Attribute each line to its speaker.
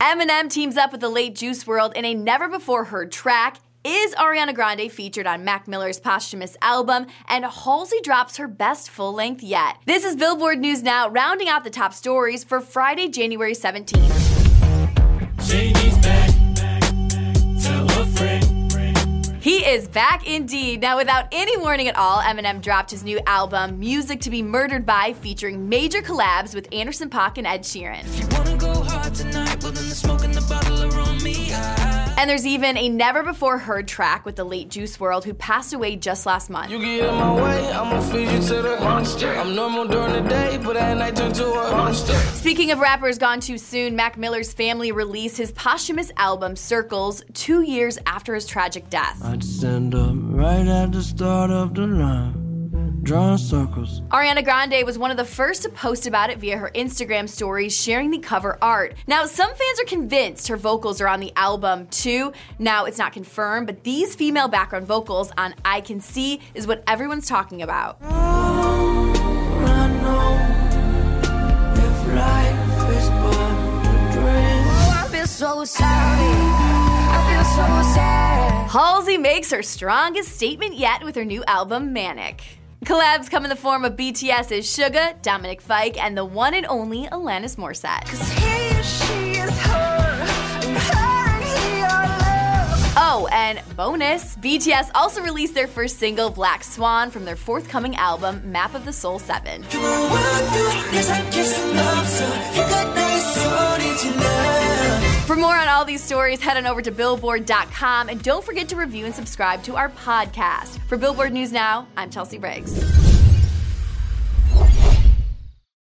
Speaker 1: Eminem teams up with the late Juice WRLD in a never before heard track. Is Ariana Grande featured on Mac Miller's posthumous album? And Halsey drops her best full length yet. This is Billboard News Now, rounding out the top stories for Friday, January 17th. He is back indeed. Now, without any warning at all, Eminem dropped his new album, Music to Be Murdered By, featuring major collabs with Anderson .Paak and Ed Sheeran. And there's even a never before heard track with the late Juice WRLD who passed away just last month.
Speaker 2: You get in my way, I'ma feed you to the monster. I'm normal during the day, but at night turn to a monster.
Speaker 1: Speaking of rappers gone too soon, Mac Miller's family released his posthumous album Circles two years after his tragic death.
Speaker 2: I'd stand up right at the start of the line drawing circles.
Speaker 1: Ariana Grande was one of the first to post about it via her Instagram stories, sharing the cover art. Now, some fans are convinced her vocals are on the album too. Now, it's not confirmed, but these female background vocals on I Can See is what everyone's talking about. Halsey makes her strongest statement yet with her new album, Manic. Collabs come in the form of BTS's Suga, Dominic Fike, and the one and only Alanis Morissette. Oh, and bonus, BTS also released their first single, Black Swan, from their forthcoming album, Map of the Soul 7. All these stories, head on over to Billboard.com and don't forget to review and subscribe to our podcast. For Billboard News Now, I'm Chelsea Briggs.